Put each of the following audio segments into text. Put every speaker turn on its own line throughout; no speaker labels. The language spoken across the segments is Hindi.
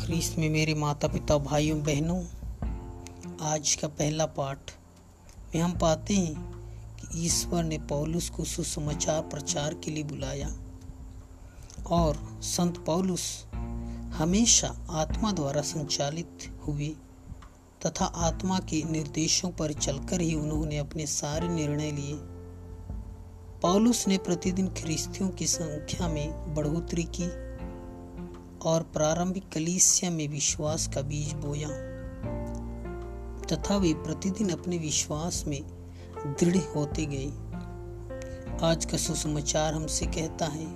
ख्रीस्त में मेरे माता पिता भाइयों, बहनों, आज का पहला पाठ में हम पाते हैं कि ईश्वर ने पौलुस को सुसमाचार प्रचार के लिए बुलाया। और संत पौलुस हमेशा आत्मा द्वारा संचालित हुए तथा आत्मा के निर्देशों पर चलकर ही उन्होंने अपने सारे निर्णय लिए। पौलुस ने प्रतिदिन ख्रिस्तियों की संख्या में बढ़ोतरी की। और प्रारंभिक कलीसिया में विश्वास का बीज बोया। तथा वे प्रतिदिन अपने विश्वास में दृढ़ होते गए। आज का सुसमाचार हमसे कहता है,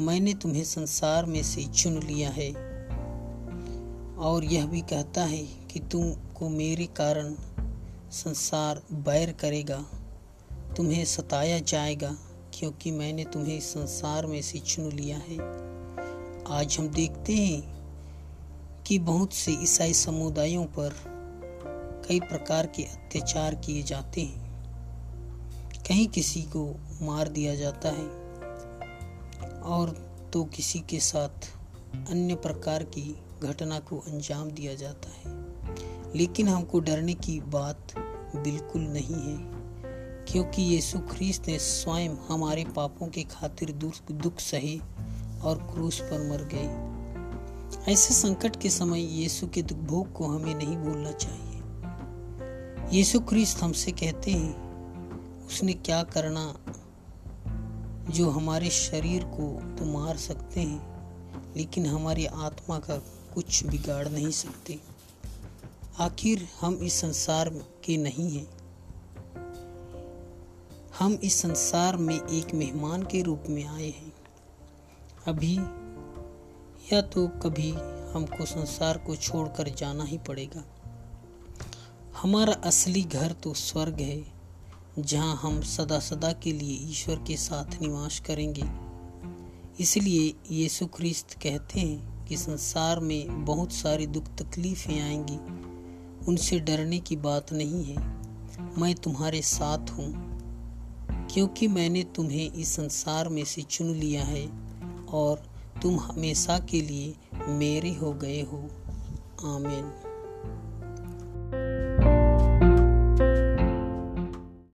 मैंने तुम्हें संसार में से चुन लिया है। और यह भी कहता है कि तुमको मेरे कारण संसार बैर करेगा, तुम्हें सताया जाएगा, क्योंकि मैंने तुम्हें संसार में से चुन लिया है। आज हम देखते हैं कि बहुत से ईसाई समुदायों पर कई प्रकार के अत्याचार किए जाते हैं। कहीं किसी को मार दिया जाता है और तो किसी के साथ अन्य प्रकार की घटना को अंजाम दिया जाता है। लेकिन हमको डरने की बात बिल्कुल नहीं है, क्योंकि यीशु ख्रीस्त ने स्वयं हमारे पापों के खातिर दुख सहे और क्रूस पर मर गए ऐसे संकट के समय यीशु के दुख भोग को हमें नहीं भूलना चाहिए। यीशु क्रिस्त हमसे कहते हैं, उसने क्या करना जो हमारे शरीर को तो मार सकते हैं, लेकिन हमारी आत्मा का कुछ बिगाड़ नहीं सकते। आखिर हम इस संसार के नहीं हैं। हम इस संसार में एक मेहमान के रूप में आए हैं। अभी या तो कभी हमको संसार को छोड़कर जाना ही पड़ेगा। हमारा असली घर तो स्वर्ग है, जहाँ हम सदा सदा के लिए ईश्वर के साथ निवास करेंगे। इसलिए यीशु ख्रिस्त कहते हैं कि संसार में बहुत सारी दुख तकलीफें आएँगी। उनसे डरने की बात नहीं है, मैं तुम्हारे साथ हूँ, क्योंकि मैंने तुम्हें इस संसार में से चुन लिया है। और तुम हमेशा के लिए मेरे हो गए हो। आमीन।